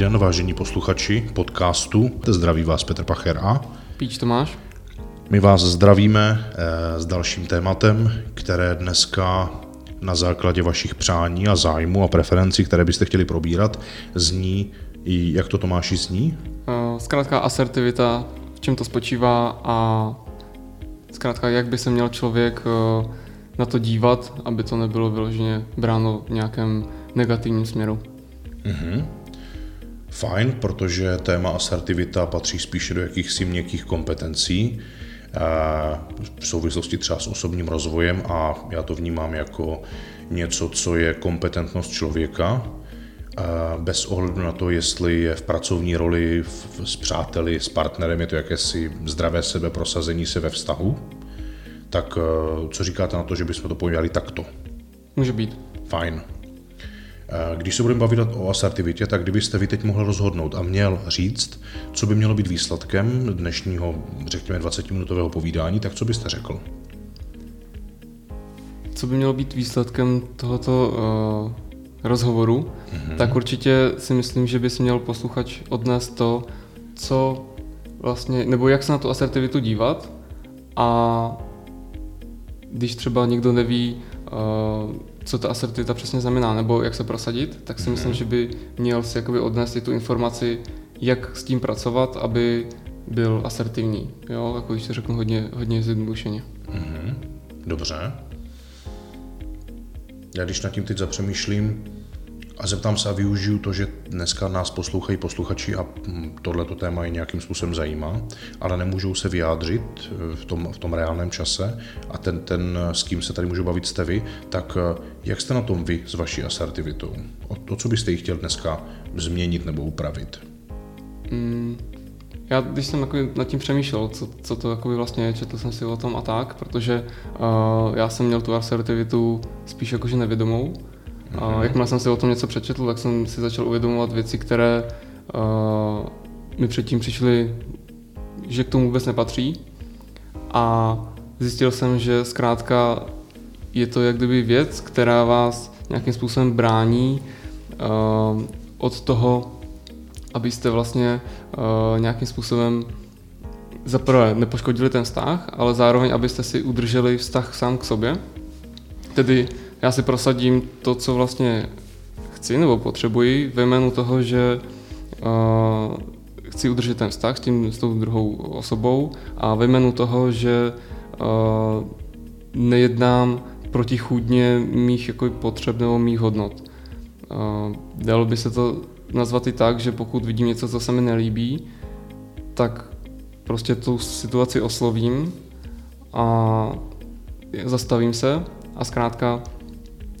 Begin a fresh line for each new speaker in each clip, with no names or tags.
den, vážení posluchači podcastu. Zdraví vás Petr Pacher a
Píč Tomáš.
My vás zdravíme eh, s dalším tématem, které dneska na základě vašich přání a zájmu a preferencí, které byste chtěli probírat, zní, jak to Tomáši zní?
Eh, zkrátka asertivita, v čem to spočívá a zkrátka jak by se měl člověk eh, na to dívat, aby to nebylo vyloženě bráno v nějakém negativním směru.
Mm-hmm. Fajn, protože téma asertivita patří spíše do jakýchsi měkkých kompetencí v souvislosti třeba s osobním rozvojem a já to vnímám jako něco, co je kompetentnost člověka, bez ohledu na to, jestli je v pracovní roli s přáteli, s partnerem, je to jakési zdravé sebeprosazení se ve vztahu, tak co říkáte na to, že bychom to pojali takto?
Může být.
Fajn. Když se budeme bavit o asertivitě, tak kdybyste vy teď mohl rozhodnout a měl říct, co by mělo být výsledkem dnešního, řekněme, 20-minutového povídání, tak co byste řekl?
Co by mělo být výsledkem tohoto uh, rozhovoru, mm-hmm. tak určitě si myslím, že bys měl posluchač odnést to, co vlastně, nebo jak se na tu asertivitu dívat a když třeba někdo neví, uh, co ta asertivita přesně znamená, nebo jak se prosadit, tak si mm-hmm. myslím, že by měl si jakoby odnést i tu informaci, jak s tím pracovat, aby byl asertivní. Jo, jako když to řeknu hodně, hodně zjednodušeně.
Mm-hmm. Dobře. Já když nad tím teď zapřemýšlím, a zeptám se a využiju to, že dneska nás poslouchají posluchači a hm, tohleto téma je nějakým způsobem zajímá, ale nemůžou se vyjádřit eh, v tom, v tom reálném čase a ten, ten, s kým se tady můžu bavit jste vy, tak eh, jak jste na tom vy s vaší asertivitou? O to, co byste jí chtěl dneska změnit nebo upravit?
Mm, já když jsem nad tím přemýšlel, co, co to vlastně je, četl jsem si o tom a tak, protože uh, já jsem měl tu asertivitu spíš jakože nevědomou, a mhm. jakmile jsem si o tom něco přečetl, tak jsem si začal uvědomovat věci, které uh, mi předtím přišly, že k tomu vůbec nepatří. A zjistil jsem, že zkrátka je to jak kdyby věc, která vás nějakým způsobem brání uh, od toho, abyste vlastně uh, nějakým způsobem zaprvé nepoškodili ten vztah, ale zároveň abyste si udrželi vztah sám k sobě. Tedy já si prosadím to, co vlastně chci nebo potřebuji ve jménu toho, že uh, chci udržet ten vztah s, tím, s tou druhou osobou a ve jménu toho, že uh, nejednám protichůdně mých jako potřeb nebo mých hodnot. Uh, dalo by se to nazvat i tak, že pokud vidím něco, co se mi nelíbí, tak prostě tu situaci oslovím a zastavím se a zkrátka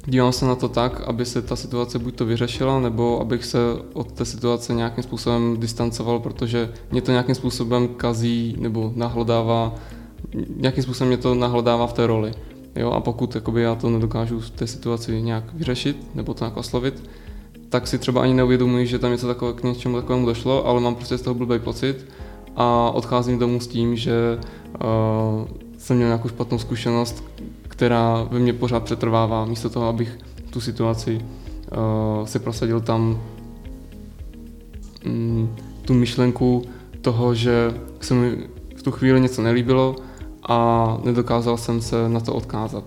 Dívám se na to tak, aby se ta situace buď to vyřešila, nebo abych se od té situace nějakým způsobem distancoval, protože mě to nějakým způsobem kazí nebo nahlodává, nějakým způsobem mě to nahlodává v té roli. Jo, a pokud jakoby, já to nedokážu v té situaci nějak vyřešit nebo to nějak oslovit, tak si třeba ani neuvědomuji, že tam něco takové, k něčemu takovému došlo, ale mám prostě z toho blbý pocit a odcházím domů s tím, že uh, jsem měl nějakou špatnou zkušenost, která ve mně pořád přetrvává, místo toho, abych tu situaci uh, se prosadil tam um, tu myšlenku toho, že se mi v tu chvíli něco nelíbilo a nedokázal jsem se na to odkázat.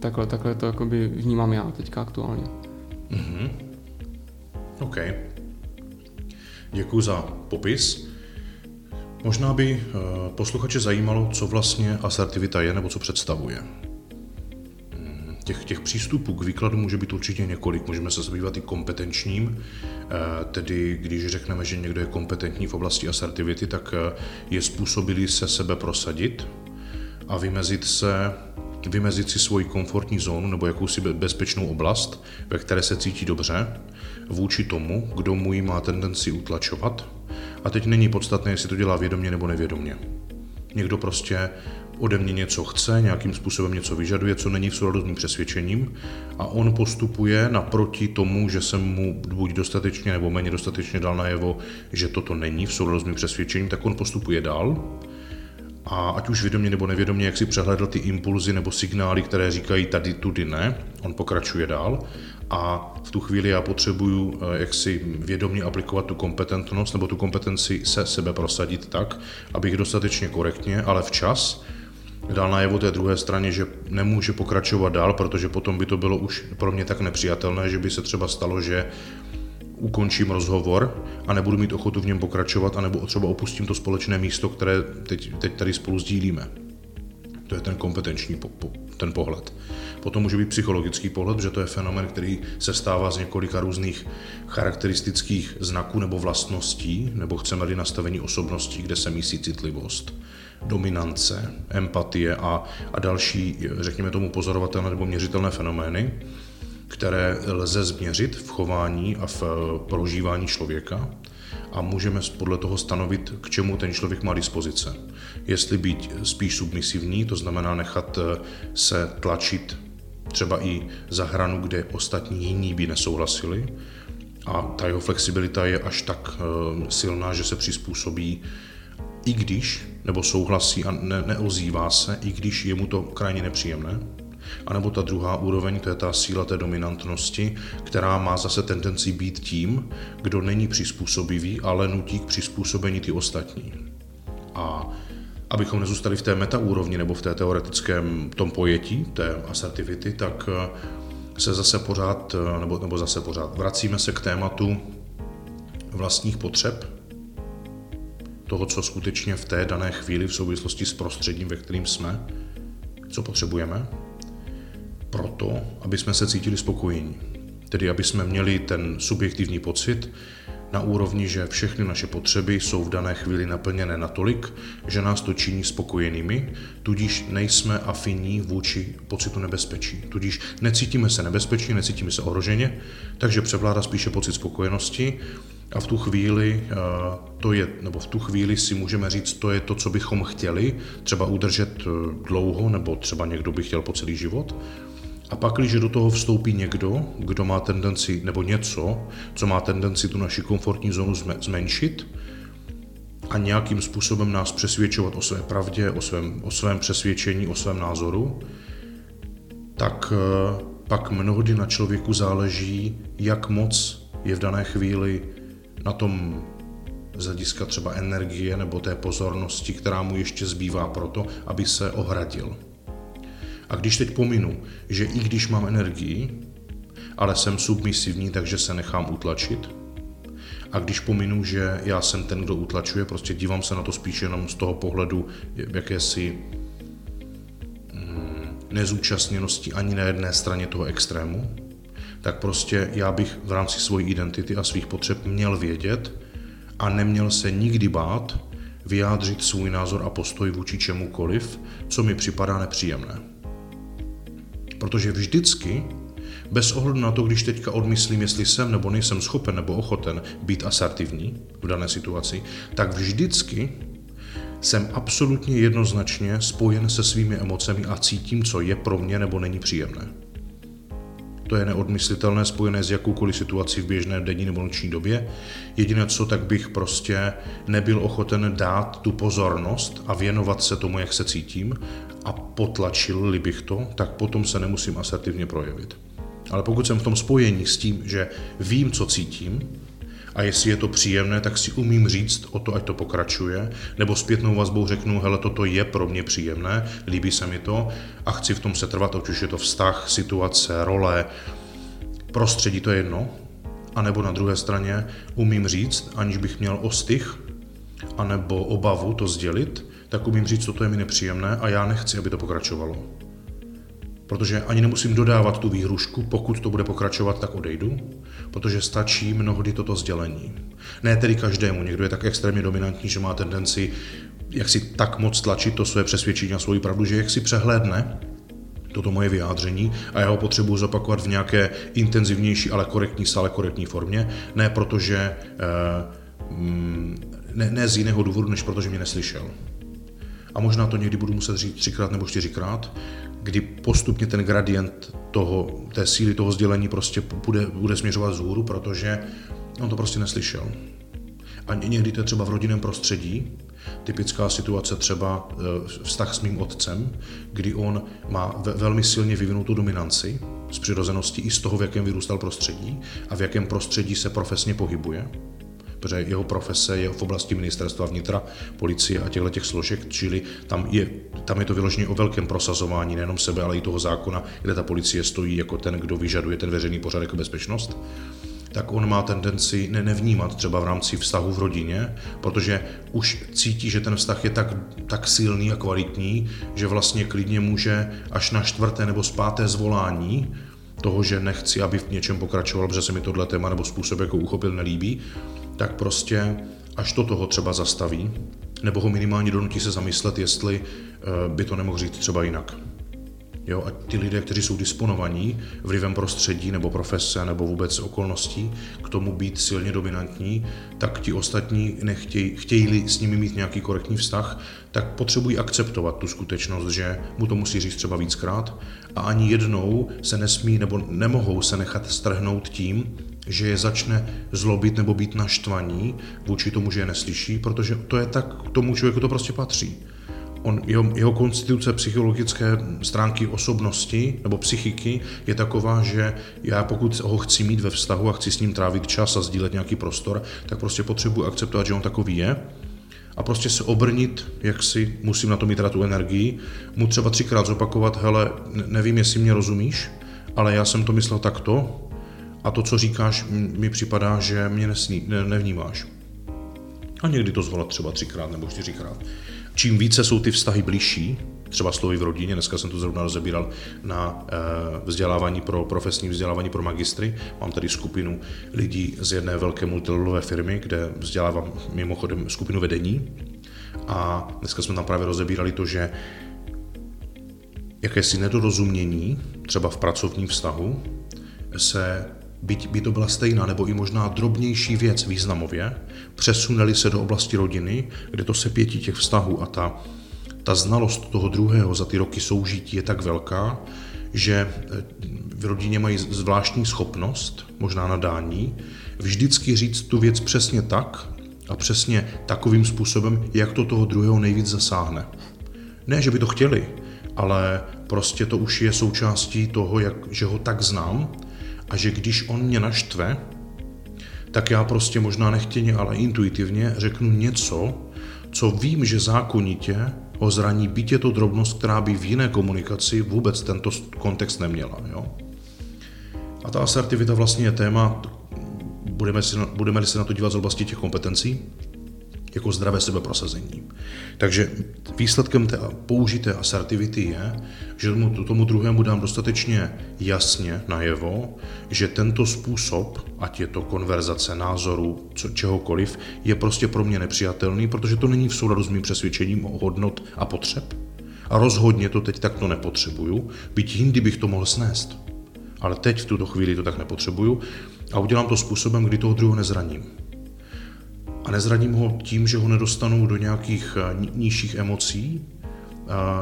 Takhle, takhle to jakoby vnímám já teďka aktuálně. Mm-hmm.
OK. Děkuji za popis. Možná by eh, posluchače zajímalo, co vlastně asertivita je nebo co představuje. Hmm, těch, těch přístupů k výkladu může být určitě několik. Můžeme se zabývat i kompetenčním, eh, tedy když řekneme, že někdo je kompetentní v oblasti asertivity, tak eh, je způsobilý se sebe prosadit a vymezit se vymezit si svoji komfortní zónu nebo jakousi bezpečnou oblast, ve které se cítí dobře, vůči tomu, kdo mu ji má tendenci utlačovat a teď není podstatné, jestli to dělá vědomě nebo nevědomě. Někdo prostě ode mě něco chce, nějakým způsobem něco vyžaduje, co není v souladu s mým přesvědčením a on postupuje naproti tomu, že jsem mu buď dostatečně nebo méně dostatečně dal najevo, že toto není v souladu s mým přesvědčením, tak on postupuje dál a ať už vědomě nebo nevědomě, jak si přehledl ty impulzy nebo signály, které říkají tady, tudy ne, on pokračuje dál. A v tu chvíli já potřebuju eh, jak si vědomě aplikovat tu kompetentnost nebo tu kompetenci se sebe prosadit tak, abych dostatečně korektně, ale včas dal najevo té druhé straně, že nemůže pokračovat dál, protože potom by to bylo už pro mě tak nepřijatelné, že by se třeba stalo, že ukončím rozhovor a nebudu mít ochotu v něm pokračovat, anebo třeba opustím to společné místo, které teď, teď tady spolu sdílíme. To je ten kompetenční po, po, ten pohled. Potom může být psychologický pohled, že to je fenomen, který se stává z několika různých charakteristických znaků nebo vlastností, nebo chceme-li nastavení osobností, kde se mísí citlivost, dominance, empatie a, a další, řekněme tomu, pozorovatelné nebo měřitelné fenomény které lze změřit v chování a v eh, prožívání člověka a můžeme podle toho stanovit, k čemu ten člověk má dispozice. Jestli být spíš submisivní, to znamená nechat eh, se tlačit třeba i za hranu, kde ostatní jiní by nesouhlasili, a ta jeho flexibilita je až tak eh, silná, že se přizpůsobí, i když, nebo souhlasí a ne, neozývá se, i když je mu to krajně nepříjemné. A nebo ta druhá úroveň, to je ta síla té dominantnosti, která má zase tendenci být tím, kdo není přizpůsobivý, ale nutí k přizpůsobení ty ostatní. A abychom nezůstali v té metaúrovni nebo v té teoretickém tom pojetí, té asertivity, tak eh, se zase pořád, eh, nebo, nebo zase pořád, vracíme se k tématu vlastních potřeb, toho, co skutečně v té dané chvíli v souvislosti s prostředím, ve kterým jsme, co potřebujeme, proto, aby jsme se cítili spokojení. Tedy aby jsme měli ten subjektivní pocit na úrovni, že všechny naše potřeby jsou v dané chvíli naplněné natolik, že nás to činí spokojenými, tudíž nejsme afinní vůči pocitu nebezpečí. Tudíž necítíme se nebezpečně, necítíme se ohroženě, takže převládá spíše pocit spokojenosti a v tu chvíli eh, to je, nebo v tu chvíli si můžeme říct, to je to, co bychom chtěli, třeba udržet eh, dlouho, nebo třeba někdo by chtěl po celý život. A pak, když do toho vstoupí někdo, kdo má tendenci, nebo něco, co má tendenci tu naši komfortní zónu zmenšit a nějakým způsobem nás přesvědčovat o své pravdě, o svém, o svém přesvědčení, o svém názoru, tak eh, pak mnohdy na člověku záleží, jak moc je v dané chvíli na tom z hlediska třeba energie nebo té pozornosti, která mu ještě zbývá proto, aby se ohradil. A když teď pominu, že i když mám energii, ale jsem submisivní, takže se nechám utlačit, a když pominu, že já jsem ten, kdo utlačuje, prostě dívám se na to spíš jenom z toho pohledu jakési mm, nezúčastněnosti ani na jedné straně toho extrému, tak prostě já bych v rámci svojí identity a svých potřeb měl vědět a neměl se nikdy bát vyjádřit svůj názor a postoj vůči čemukoliv, co mi připadá nepříjemné. Protože vždycky, bez ohledu na to, když teďka odmyslím, jestli jsem nebo nejsem schopen nebo ochoten být asertivní v dané situaci, tak vždycky jsem absolutně jednoznačně spojen se svými emocemi a cítím, co je pro mě nebo není příjemné. To je neodmyslitelné, spojené s jakoukoliv situací v běžné denní nebo noční době. Jediné co, tak bych prostě nebyl ochoten dát tu pozornost a věnovat se tomu, jak se cítím a potlačil bych to, tak potom se nemusím asertivně projevit. Ale pokud jsem v tom spojení s tím, že vím, co cítím, a jestli je to příjemné, tak si umím říct o to, ať to pokračuje, nebo zpětnou vazbou řeknu, hele, toto je pro mě příjemné, líbí se mi to a chci v tom se trvat, ať už je to vztah, situace, role, prostředí, to je jedno. A nebo na druhé straně umím říct, aniž bych měl ostych, anebo obavu to sdělit, tak umím říct, toto je mi nepříjemné a já nechci, aby to pokračovalo. Protože ani nemusím dodávat tu výhrušku, pokud to bude pokračovat, tak odejdu, protože stačí mnohdy toto sdělení. Ne tedy každému, někdo je tak extrémně dominantní, že má tendenci jak si tak moc tlačit to své přesvědčení a svoji pravdu, že jak si přehlédne toto moje vyjádření a já ho potřebuji zopakovat v nějaké intenzivnější, ale korektní, stále korektní formě, ne protože, eh, mm, ne, ne z jiného důvodu, než protože mě neslyšel. A možná to někdy budu muset říct třikrát nebo čtyřikrát, kdy postupně ten gradient toho, té síly toho sdělení prostě bude, bude směřovat vzhůru, protože on to prostě neslyšel. A někdy to je třeba v rodinném prostředí, Typická situace třeba eh, vztah s mým otcem, kdy on má velmi silně vyvinutou dominanci z přirozenosti i z toho, v jakém vyrůstal prostředí a v jakém prostředí se profesně pohybuje protože jeho profese je v oblasti ministerstva vnitra, policie a těchto těch složek, čili tam je, tam je to vyloženě o velkém prosazování nejenom sebe, ale i toho zákona, kde ta policie stojí jako ten, kdo vyžaduje ten veřejný pořádek a bezpečnost. Tak on má tendenci ne nevnímat třeba v rámci vztahu v rodině, protože už cítí, že ten vztah je tak, tak silný a kvalitní, že vlastně klidně může až na čtvrté nebo zpáté zvolání toho, že nechci, aby v něčem pokračoval, protože se mi tohle téma nebo způsob, jako uchopil, nelíbí, tak prostě až to toho třeba zastaví, nebo ho minimálně donutí se zamyslet, jestli eh, by to nemohl říct třeba jinak. Jo, a ti lidé, kteří jsou disponovaní vlivem prostředí nebo profese nebo vůbec okolností k tomu být silně dominantní, tak ti ostatní nechtějí, chtějí s nimi mít nějaký korektní vztah, tak potřebují akceptovat tu skutečnost, že mu to musí říct třeba víckrát a ani jednou se nesmí nebo nemohou se nechat strhnout tím, že je začne zlobit nebo být naštvaní vůči tomu, že je neslyší, protože to je tak, k tomu člověku to prostě patří. On, jeho, jeho konstituce psychologické stránky osobnosti nebo psychiky je taková, že já pokud ho chci mít ve vztahu a chci s ním trávit čas a sdílet nějaký prostor, tak prostě potřebuji akceptovat, že on takový je. A prostě se obrnit, jak si musím na to mít tu energii, mu třeba třikrát zopakovat, hele, nevím, jestli mě rozumíš, ale já jsem to myslel takto a to, co říkáš, mi připadá, že mě nesní, ne, nevnímáš. A někdy to zvolat třeba třikrát nebo čtyřikrát čím více jsou ty vztahy blížší, třeba slovy v rodině, dneska jsem to zrovna rozebíral na eh, vzdělávání pro profesní vzdělávání pro magistry. Mám tady skupinu lidí z jedné velké multilevelové firmy, kde vzdělávám mimochodem skupinu vedení. A dneska jsme tam právě rozebírali to, že jakési nedorozumění, třeba v pracovním vztahu, se byť by to byla stejná nebo i možná drobnější věc významově, přesuneli se do oblasti rodiny, kde to sepětí těch vztahů a ta, ta znalost toho druhého za ty roky soužití je tak velká, že eh, v rodině mají zvláštní schopnost, možná nadání, vždycky říct tu věc přesně tak a přesně takovým způsobem, jak to toho druhého nejvíc zasáhne. Ne, že by to chtěli, ale prostě to už je součástí toho, jak, že ho tak znám a že když on mě naštve, tak já prostě možná nechtěně, ale intuitivně řeknu něco, co vím, že zákonitě ho zraní, byť je to drobnost, která by v jiné komunikaci vůbec tento kontext neměla. Jo? A ta asertivita vlastně je téma, budeme, si, budeme se na to dívat z oblasti těch kompetencí, jako zdravé sebeprosazení. Takže výsledkem té použité asertivity je, že tomu, tomu druhému dám dostatečně jasně najevo, že tento způsob, ať je to konverzace, názoru, co, čehokoliv, je prostě pro mě nepřijatelný, protože to není v souladu s mým přesvědčením o hodnot a potřeb. A rozhodně to teď takto nepotřebuju, byť jindy bych to mohl snést. Ale teď v tuto chvíli to tak nepotřebuju a udělám to způsobem, kdy toho druhého nezraním a nezradím ho tím, že ho nedostanu do nějakých eh, nižších emocí,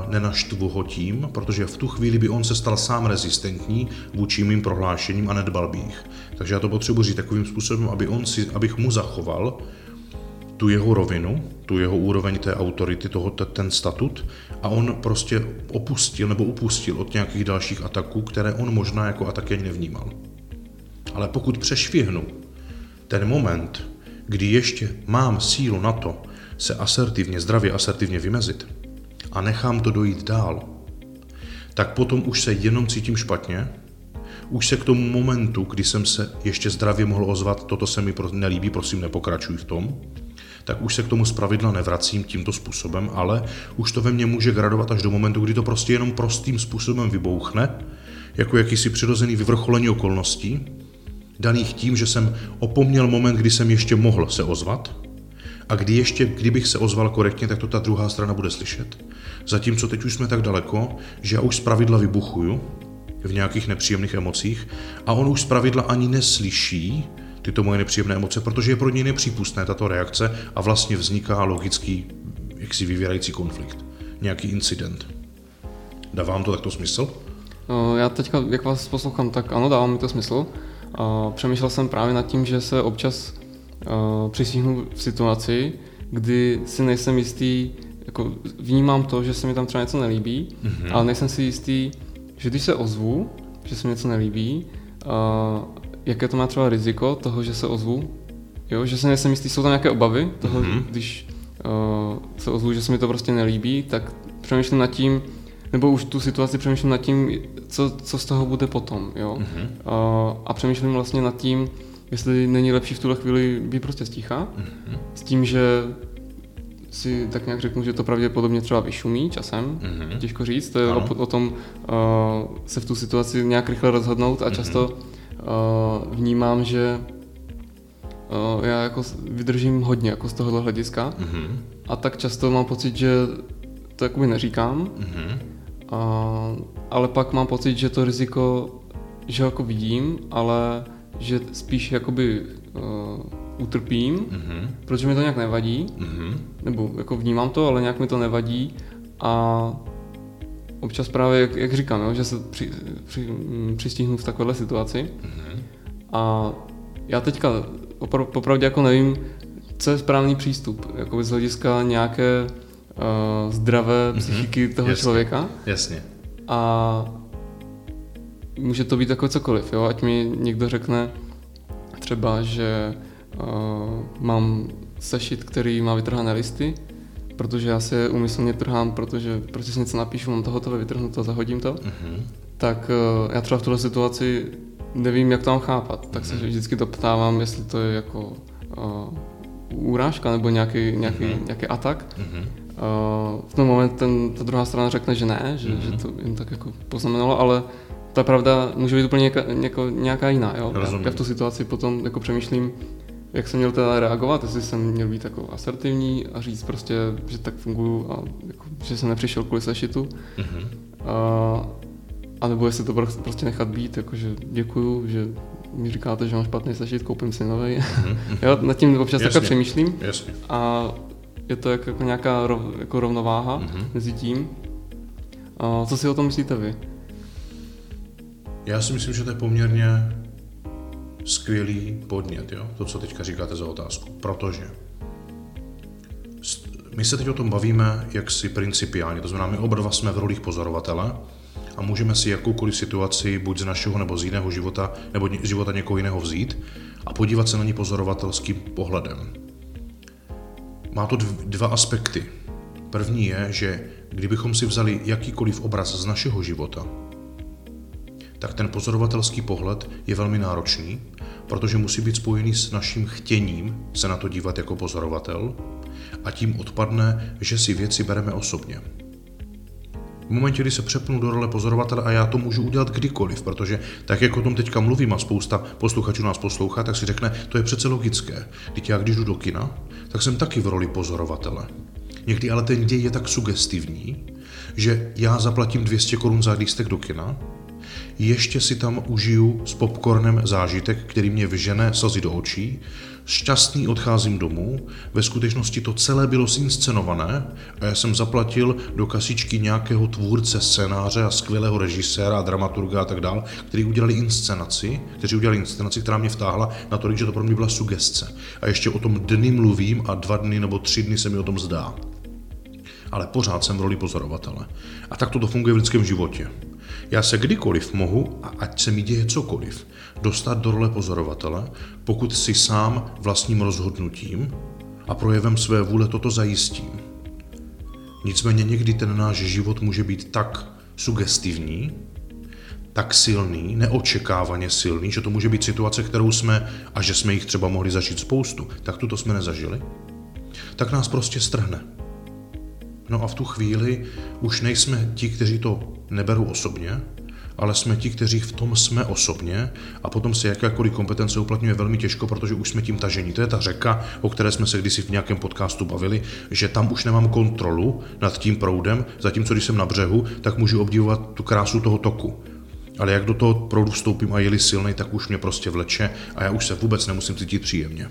nenaštvu ho tím, protože v tu chvíli by on se stal sám rezistentní vůči mým prohlášením a nedbal by jich. Takže já to potřebuji říct takovým způsobem, aby on si, abych mu zachoval tu jeho rovinu, tu jeho úroveň té autority, toho, ten statut a on prostě opustil nebo upustil od nějakých dalších ataků, které on možná jako ataky nevnímal. Ale pokud přešvihnu ten moment, kdy ještě mám sílu na to se asertivně, zdravě asertivně vymezit a nechám to dojít dál, tak potom už se jenom cítím špatně, už se k tomu momentu, kdy jsem se ještě zdravě mohl ozvat, toto se mi nelíbí, prosím nepokračuj v tom, tak už se k tomu zpravidla nevracím tímto způsobem, ale už to ve mně může gradovat až do momentu, kdy to prostě jenom prostým způsobem vybouchne, jako jakýsi přirozený vyvrcholení okolností, daných tím, že jsem opomněl moment, kdy jsem ještě mohl se ozvat a kdy ještě, kdybych se ozval korektně, tak to ta druhá strana bude slyšet. Zatímco teď už jsme tak daleko, že já už zpravidla vybuchuju v nějakých nepříjemných emocích a on už zpravidla ani neslyší tyto moje nepříjemné emoce, protože je pro něj nepřípustné tato reakce a vlastně vzniká logický, jaksi vyvírající konflikt, nějaký incident. Dává vám to takto smysl?
Já teďka, jak vás poslouchám, tak ano, dává mi to smysl. Přemýšlel jsem právě nad tím, že se občas přisíhnu v situaci, kdy si nejsem jistý, jako vnímám to, že se mi tam třeba něco nelíbí, mm-hmm. ale nejsem si jistý, že když se ozvu, že se mi něco nelíbí, uh, jaké to má třeba riziko toho, že se ozvu, jo, že se nejsem jistý, jsou tam nějaké obavy toho, mm-hmm. když uh, se ozvu, že se mi to prostě nelíbí, tak přemýšlím nad tím, nebo už tu situaci přemýšlím nad tím, co, co z toho bude potom, jo. Mm-hmm. Uh, a přemýšlím vlastně nad tím, jestli není lepší v tuhle chvíli být prostě sticha, mm-hmm. s tím, že si tak nějak řeknu, že to pravděpodobně třeba vyšumí časem, mm-hmm. těžko říct, to je o, o tom uh, se v tu situaci nějak rychle rozhodnout a mm-hmm. často uh, vnímám, že uh, já jako vydržím hodně jako z tohohle hlediska mm-hmm. a tak často mám pocit, že to jakoby neříkám, mm-hmm. Uh, ale pak mám pocit, že to riziko, že ho jako vidím, ale že spíš jakoby uh, utrpím, mm-hmm. protože mi to nějak nevadí, mm-hmm. nebo jako vnímám to, ale nějak mi to nevadí a občas právě, jak, jak říkám, jo, že se při, při, mm, přistihnu v takovéhle situaci mm-hmm. a já teďka opr- popravdě jako nevím, co je správný přístup, jako z hlediska nějaké uh, zdravé mm-hmm. psychiky toho Jasně. člověka.
Jasně.
A může to být jako cokoliv, jo? ať mi někdo řekne třeba, že uh, mám sešit, který má vytrhané listy, protože já se umyslně trhám, protože prostě si něco napíšu, mám to hotové, vytrhnu to, zahodím to, mm-hmm. tak uh, já třeba v tuhle situaci nevím, jak to mám chápat, tak mm-hmm. se mhm. vždycky to ptávám, jestli to je jako uh, úrážka nebo nějaký, nějaký, mm-hmm. nějaký atak. Mm-hmm. Uh, v ten moment ten, ta druhá strana řekne, že ne, že, mm-hmm. že to jen tak jako poznamenalo, ale ta pravda může být úplně nějaká, nějaká, nějaká jiná. Jo? Já, já v tu situaci potom jako přemýšlím, jak jsem měl teda reagovat, jestli jsem měl být jako asertivní a říct prostě, že tak funguju a jako, že jsem nepřišel kvůli sešitu. Mm-hmm. A, a nebo jestli to prostě nechat být, jakože děkuju, že mi říkáte, že mám špatný sešit, koupím si nový. Mm-hmm. Já nad tím občas takhle přemýšlím.
Jasně.
A je to jako, nějaká rov, jako rovnováha mm-hmm. mezi tím. A co si o tom myslíte vy?
Já si myslím, že to je poměrně skvělý podnět, jo? to, co teďka říkáte za otázku. Protože my se teď o tom bavíme jaksi principiálně, to znamená, my oba dva jsme v rolích pozorovatele a můžeme si jakoukoliv situaci, buď z našeho nebo z jiného života, nebo z života někoho jiného vzít a podívat se na ní pozorovatelským pohledem. Má to dva aspekty. První je, že kdybychom si vzali jakýkoliv obraz z našeho života, tak ten pozorovatelský pohled je velmi náročný, protože musí být spojený s naším chtěním se na to dívat jako pozorovatel a tím odpadne, že si věci bereme osobně. V momentě, kdy se přepnu do role pozorovatele a já to můžu udělat kdykoliv, protože tak, jak o tom teďka mluvím a spousta posluchačů nás poslouchá, tak si řekne, to je přece logické. Teď já, když jdu do kina, tak jsem taky v roli pozorovatele. Někdy ale ten děj je tak sugestivní, že já zaplatím 200 korun za lístek do kina ještě si tam užiju s popcornem zážitek, který mě vyžene slzy do očí, šťastný odcházím domů, ve skutečnosti to celé bylo zinscenované a já jsem zaplatil do kasičky nějakého tvůrce scénáře a skvělého režiséra a dramaturga a tak dál, který udělali inscenaci, kteří udělali inscenaci, která mě vtáhla na to, že to pro mě byla sugestce. A ještě o tom dny mluvím a dva dny nebo tři dny se mi o tom zdá. Ale pořád jsem v roli pozorovatele. A tak to funguje v lidském životě. Já se kdykoliv mohu, a ať se mi děje cokoliv, dostat do role pozorovatele, pokud si sám vlastním rozhodnutím a projevem své vůle toto zajistím. Nicméně někdy ten náš život může být tak sugestivní, tak silný, neočekávaně silný, že to může být situace, kterou jsme, a že jsme jich třeba mohli zažít spoustu, tak tuto jsme nezažili, tak nás prostě strhne. No a v tu chvíli už nejsme ti, kteří to neberou osobně, ale jsme ti, kteří v tom jsme osobně a potom se jakékoliv kompetence uplatňuje velmi těžko, protože už jsme tím tažení. To je ta řeka, o které jsme se kdysi v nějakém podcastu bavili, že tam už nemám kontrolu nad tím proudem, zatímco když jsem na břehu, tak můžu obdivovat tu krásu toho toku. Ale jak do toho proudu vstoupím a jeli silný, tak už mě prostě vleče a já už se vůbec nemusím cítit příjemně.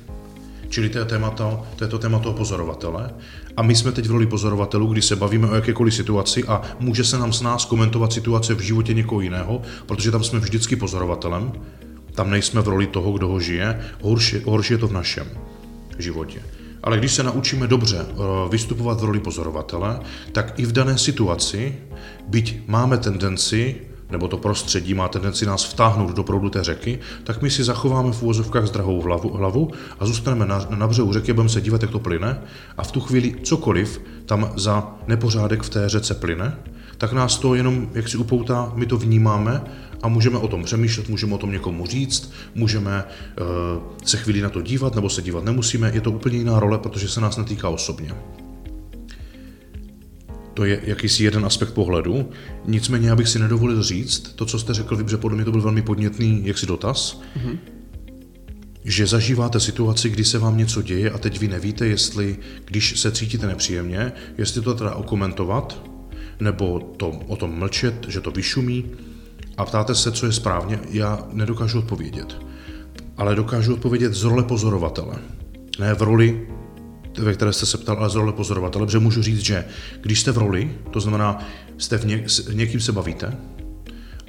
Čili to je, témata, to je to téma toho pozorovatele. A my jsme teď v roli pozorovatelů, kdy se bavíme o jakékoliv situaci a může se nám s nás komentovat situace v životě někoho jiného, protože tam jsme vždycky pozorovatelem. Tam nejsme v roli toho, kdo ho žije, horší, horší je to v našem životě. Ale když se naučíme dobře eh, vystupovat v roli pozorovatele, tak i v dané situaci, byť máme tendenci nebo to prostředí má tendenci nás vtáhnout do proudu té řeky, tak my si zachováme v úvozovkách zdrahou hlavu, hlavu a zůstaneme na, na břehu řeky, budeme se dívat, jak to plyne a v tu chvíli cokoliv tam za nepořádek v té řece plyne, tak nás to jenom, jak si upoutá, my to vnímáme a můžeme o tom přemýšlet, můžeme o tom někomu říct, můžeme uh, se chvíli na to dívat nebo se dívat nemusíme, je to úplně jiná role, protože se nás netýká osobně. To je jakýsi jeden aspekt pohledu. Nicméně, abych si nedovolil říct, to, co jste řekl, že podle mě to byl velmi podnětný jaksi dotaz, mm-hmm. že zažíváte situaci, kdy se vám něco děje a teď vy nevíte, jestli, když se cítíte nepříjemně, jestli to teda okomentovat, nebo to, o tom mlčet, že to vyšumí a ptáte se, co je správně, já nedokážu odpovědět. Ale dokážu odpovědět z role pozorovatele. Ne v roli ve které jste se ptal, ale z role pozorovatele, protože můžu říct, že když jste v roli, to znamená, jste v něk, s někým se bavíte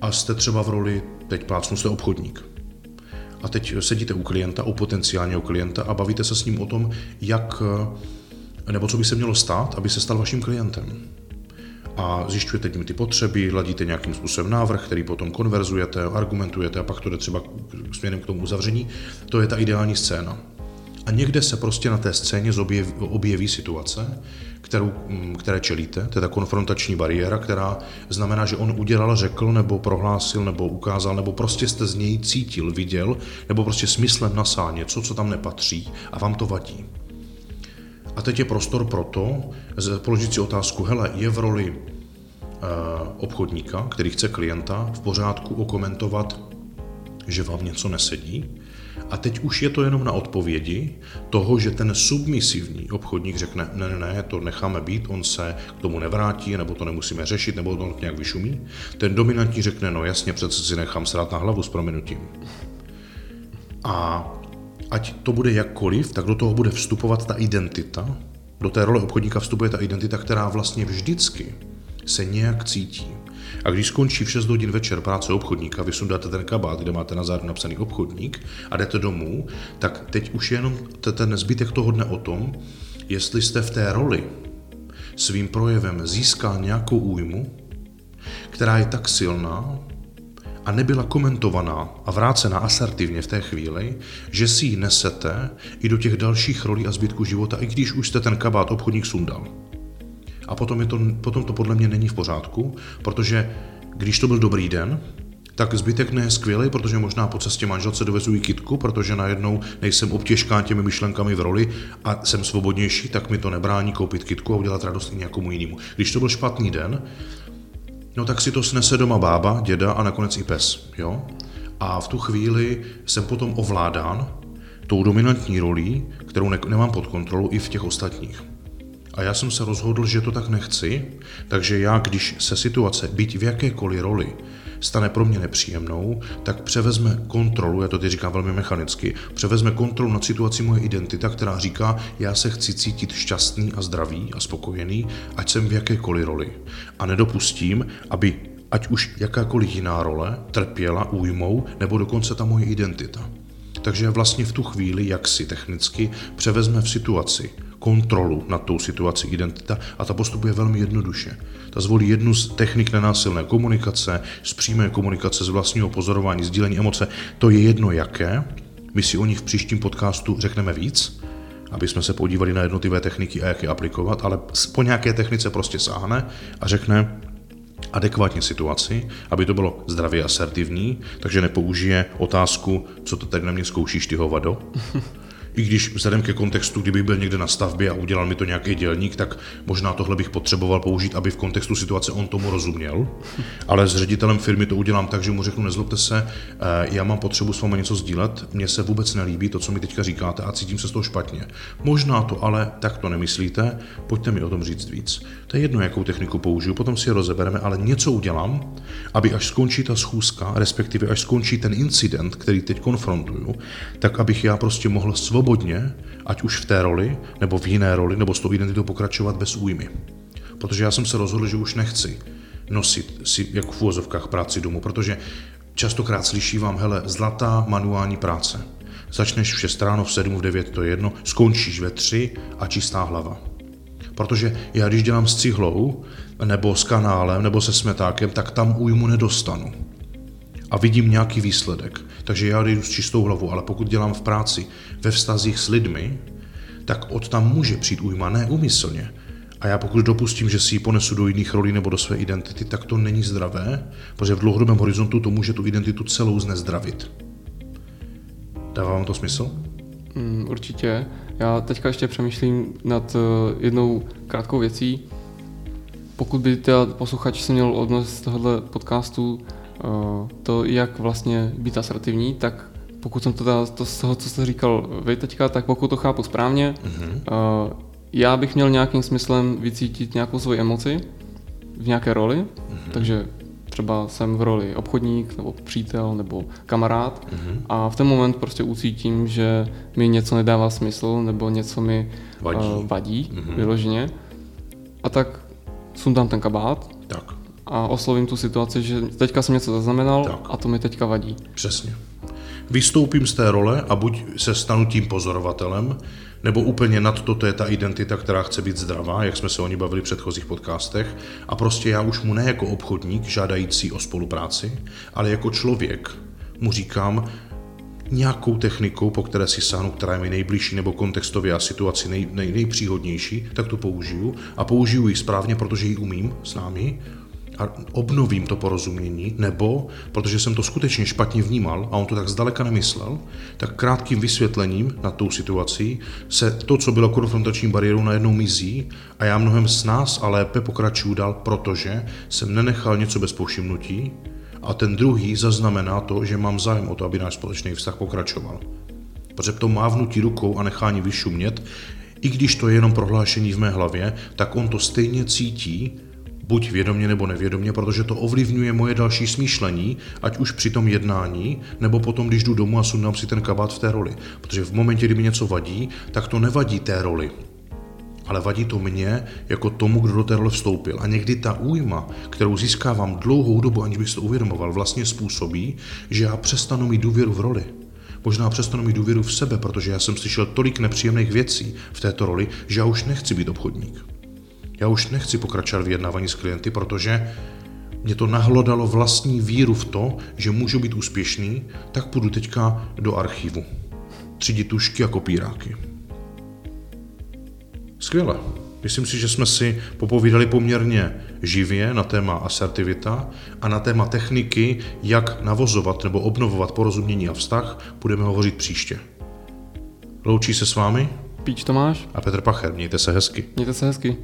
a jste třeba v roli, teď plácnu, jste obchodník. A teď sedíte u klienta, u potenciálního klienta a bavíte se s ním o tom, jak, nebo co by se mělo stát, aby se stal vaším klientem. A zjišťujete tím ty potřeby, ladíte nějakým způsobem návrh, který potom konverzujete, argumentujete a pak to jde třeba směrem k tomu uzavření. To je ta ideální scéna. A někde se prostě na té scéně objeví, objeví situace, kterou, mm, které čelíte, to je ta konfrontační bariéra, která znamená, že on udělal, řekl, nebo prohlásil, nebo ukázal, nebo prostě jste z něj cítil, viděl, nebo prostě smyslem nasál něco, co tam nepatří a vám to vadí. A teď je prostor pro to, položit si otázku, hele, je v roli eh, obchodníka, který chce klienta, v pořádku okomentovat, že vám něco nesedí, a teď už je to jenom na odpovědi toho, že ten submisivní obchodník řekne, ne, ne, ne, to necháme být, on se k tomu nevrátí, nebo to nemusíme řešit, nebo to nějak vyšumí. Ten dominantní řekne, no jasně, přece si nechám srát na hlavu s prominutím. A ať to bude jakkoliv, tak do toho bude vstupovat ta identita, do té role obchodníka vstupuje ta identita, která vlastně vždycky se nějak cítí. A když skončí v 6 hodin večer práce obchodníka, vy sundáte ten kabát, kde máte na zádu napsaný obchodník a jdete domů, tak teď už je jenom ten zbytek toho dne o tom, jestli jste v té roli svým projevem získal nějakou újmu, která je tak silná a nebyla komentovaná a vrácená asertivně v té chvíli, že si ji nesete i do těch dalších rolí a zbytku života, i když už jste ten kabát obchodník sundal. A potom, je to, potom to podle mě není v pořádku, protože když to byl dobrý den, tak zbytek ne je skvělý, protože možná po cestě manželce dovezu i kitku, protože najednou nejsem obtěžkán těmi myšlenkami v roli a jsem svobodnější, tak mi to nebrání koupit kitku a udělat radost i nějakomu jinému. Když to byl špatný den, no tak si to snese doma bába, děda a nakonec i pes. Jo? A v tu chvíli jsem potom ovládán tou dominantní rolí, kterou ne- nemám pod kontrolou i v těch ostatních. A já jsem se rozhodl, že to tak nechci, takže já, když se situace, byť v jakékoliv roli, stane pro mě nepříjemnou, tak převezme kontrolu, já to teď říkám velmi mechanicky, převezme kontrolu nad situací moje identita, která říká, já se chci cítit šťastný a zdravý a spokojený, ať jsem v jakékoliv roli. A nedopustím, aby ať už jakákoliv jiná role trpěla újmou nebo dokonce ta moje identita. Takže vlastně v tu chvíli, jak si technicky převezme v situaci kontrolu nad tou situací identita a ta postupuje velmi jednoduše. Ta zvolí jednu z technik nenásilné komunikace, z přímé komunikace, z vlastního pozorování, sdílení emoce, to je jedno jaké. My si o nich v příštím podcastu řekneme víc, aby jsme se podívali na jednotlivé techniky a jak je aplikovat, ale po nějaké technice prostě sáhne a řekne, adekvátně situaci, aby to bylo zdravě asertivní, takže nepoužije otázku, co to tak na mě zkoušíš ty hovado, i když vzhledem ke kontextu, kdyby byl někde na stavbě a udělal mi to nějaký dělník, tak možná tohle bych potřeboval použít, aby v kontextu situace on tomu rozuměl. Ale s ředitelem firmy to udělám tak, že mu řeknu, nezlobte se, eh, já mám potřebu s vámi něco sdílet, mně se vůbec nelíbí to, co mi teďka říkáte a cítím se z toho špatně. Možná to ale tak to nemyslíte, pojďte mi o tom říct víc. To je jedno, jakou techniku použiju, potom si je rozebereme, ale něco udělám, aby až skončí ta schůzka, respektive až skončí ten incident, který teď konfrontuju, tak abych já prostě mohl svobodně svobodně, ať už v té roli, nebo v jiné roli, nebo s tou identitou pokračovat bez újmy. Protože já jsem se rozhodl, že už nechci nosit si, jak v úvozovkách, práci domů, protože častokrát slyším vám, hele, zlatá manuální práce. Začneš v 6 ráno, v 7, v 9, to je jedno, skončíš ve 3 a čistá hlava. Protože já když dělám s cihlou, nebo s kanálem, nebo se smetákem, tak tam újmu nedostanu. A vidím nějaký výsledek. Takže já jdu s čistou hlavou, ale pokud dělám v práci, ve vztazích s lidmi, tak od tam může přijít újma, ne úmyslně. A já pokud dopustím, že si ji ponesu do jiných rolí nebo do své identity, tak to není zdravé, protože v dlouhodobém horizontu to může tu identitu celou znezdravit. Dává vám to smysl?
Mm, určitě. Já teďka ještě přemýšlím nad uh, jednou krátkou věcí. Pokud by teda posluchač si měl odnosit z tohohle podcastu to, jak vlastně být asertivní, tak pokud jsem to, teda, to z toho, co jste říkal vy teďka, tak pokud to chápu správně, uh, já bych měl nějakým smyslem vycítit nějakou svoji emoci v nějaké roli, uh-huh. takže třeba jsem v roli obchodník nebo přítel nebo kamarád uh-huh. a v ten moment prostě ucítím, že mi něco nedává smysl nebo něco mi vadí, uh, vadí uh-huh. vyloženě a tak sundám ten kabát
tak.
A oslovím tu situaci, že teďka jsem něco zaznamenal tak. a to mi teďka vadí.
Přesně. Vystoupím z té role a buď se stanu tím pozorovatelem, nebo úplně nad to, to je ta identita, která chce být zdravá, jak jsme se o ní bavili v předchozích podcastech. A prostě já už mu ne jako obchodník žádající o spolupráci, ale jako člověk mu říkám, nějakou technikou, po které si sáhnu, která je mi nejbližší nebo kontextově a situaci nej, nej, nejpříhodnější, tak tu použiju a použiju ji správně, protože ji umím s námi a obnovím to porozumění, nebo, protože jsem to skutečně špatně vnímal a on to tak zdaleka nemyslel, tak krátkým vysvětlením na tou situací se to, co bylo konfrontační bariérou, najednou mizí a já mnohem s nás a lépe pokračuju dál, protože jsem nenechal něco bez povšimnutí a ten druhý zaznamená to, že mám zájem o to, aby náš společný vztah pokračoval. Protože to mávnutí rukou a nechání vyšumět, i když to je jenom prohlášení v mé hlavě, tak on to stejně cítí buď vědomě nebo nevědomě, protože to ovlivňuje moje další smýšlení, ať už při tom jednání, nebo potom, když jdu domů a sundám si ten kabát v té roli. Protože v momentě, kdy mi něco vadí, tak to nevadí té roli, ale vadí to mně jako tomu, kdo do té role vstoupil. A někdy ta újma, kterou získávám dlouhou dobu, aniž bych to uvědomoval, vlastně způsobí, že já přestanu mít důvěru v roli. Možná přestanu mít důvěru v sebe, protože já jsem slyšel tolik nepříjemných věcí v této roli, že já už nechci být obchodník. Já už nechci pokračovat v vyjednávání s klienty, protože mě to nahlodalo vlastní víru v to, že můžu být úspěšný, tak půjdu teďka do archivu. Třídit tušky a kopíráky. Skvěle. Myslím si, že jsme si popovídali poměrně živě na téma asertivita a na téma techniky, jak navozovat nebo obnovovat porozumění a vztah, budeme hovořit příště. Loučí se s vámi
Píč Tomáš
a Petr Pacher. Mějte se hezky.
Mějte se hezky.